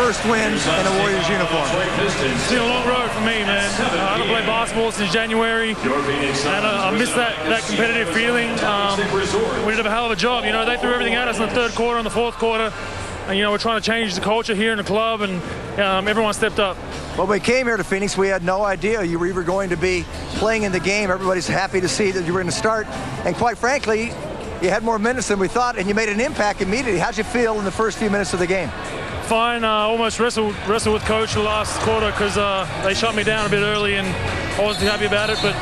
first win in a Warriors uniform. It's been a long road for me, man. I haven't played basketball since January, and uh, I miss that, that competitive feeling. Um, we did a hell of a job. You know, they threw everything at us in the third quarter and the fourth quarter. And, you know, we're trying to change the culture here in the club, and um, everyone stepped up. When we came here to Phoenix, we had no idea you were even going to be playing in the game. Everybody's happy to see that you were going to start. And quite frankly, you had more minutes than we thought, and you made an impact immediately. How'd you feel in the first few minutes of the game? Fine. Uh, almost wrestled wrestled with coach the last quarter because uh, they shut me down a bit early, and I wasn't happy about it. But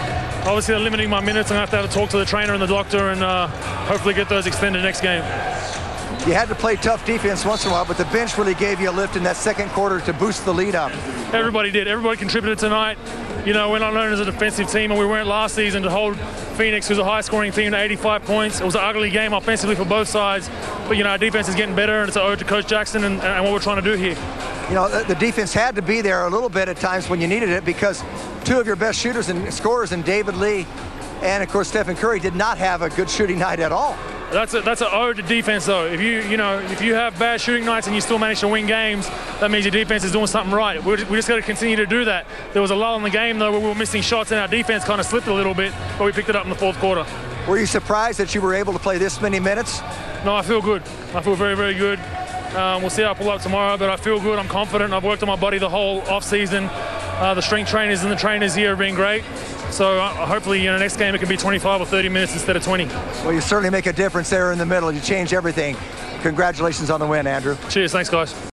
obviously, they're limiting my minutes. I'm to have to have a talk to the trainer and the doctor, and uh, hopefully get those extended next game. You had to play tough defense once in a while, but the bench really gave you a lift in that second quarter to boost the lead up. Everybody did. Everybody contributed tonight. You know, we're not known as a defensive team, and we weren't last season to hold Phoenix, who's a high-scoring team, to 85 points. It was an ugly game offensively for both sides, but you know, our defense is getting better, and it's an ode to Coach Jackson and, and what we're trying to do here. You know, the, the defense had to be there a little bit at times when you needed it because two of your best shooters and scorers, and David Lee, and of course Stephen Curry, did not have a good shooting night at all. That's a, that's an ode to defense, though. If you you know if you have bad shooting nights and you still manage to win games, that means your defense is doing something right. We're, we just got to continue to do that. There was a lull in the game though where we were missing shots and our defense kind of slipped a little bit, but we picked it up in the fourth quarter. Were you surprised that you were able to play this many minutes? No, I feel good. I feel very very good. Um, we'll see how I pull up tomorrow, but I feel good. I'm confident. I've worked on my body the whole off season. Uh, the strength trainers and the trainers here have been great. So uh, hopefully, you know, next game it can be 25 or 30 minutes instead of 20. Well, you certainly make a difference there in the middle. You change everything. Congratulations on the win, Andrew. Cheers. Thanks, guys.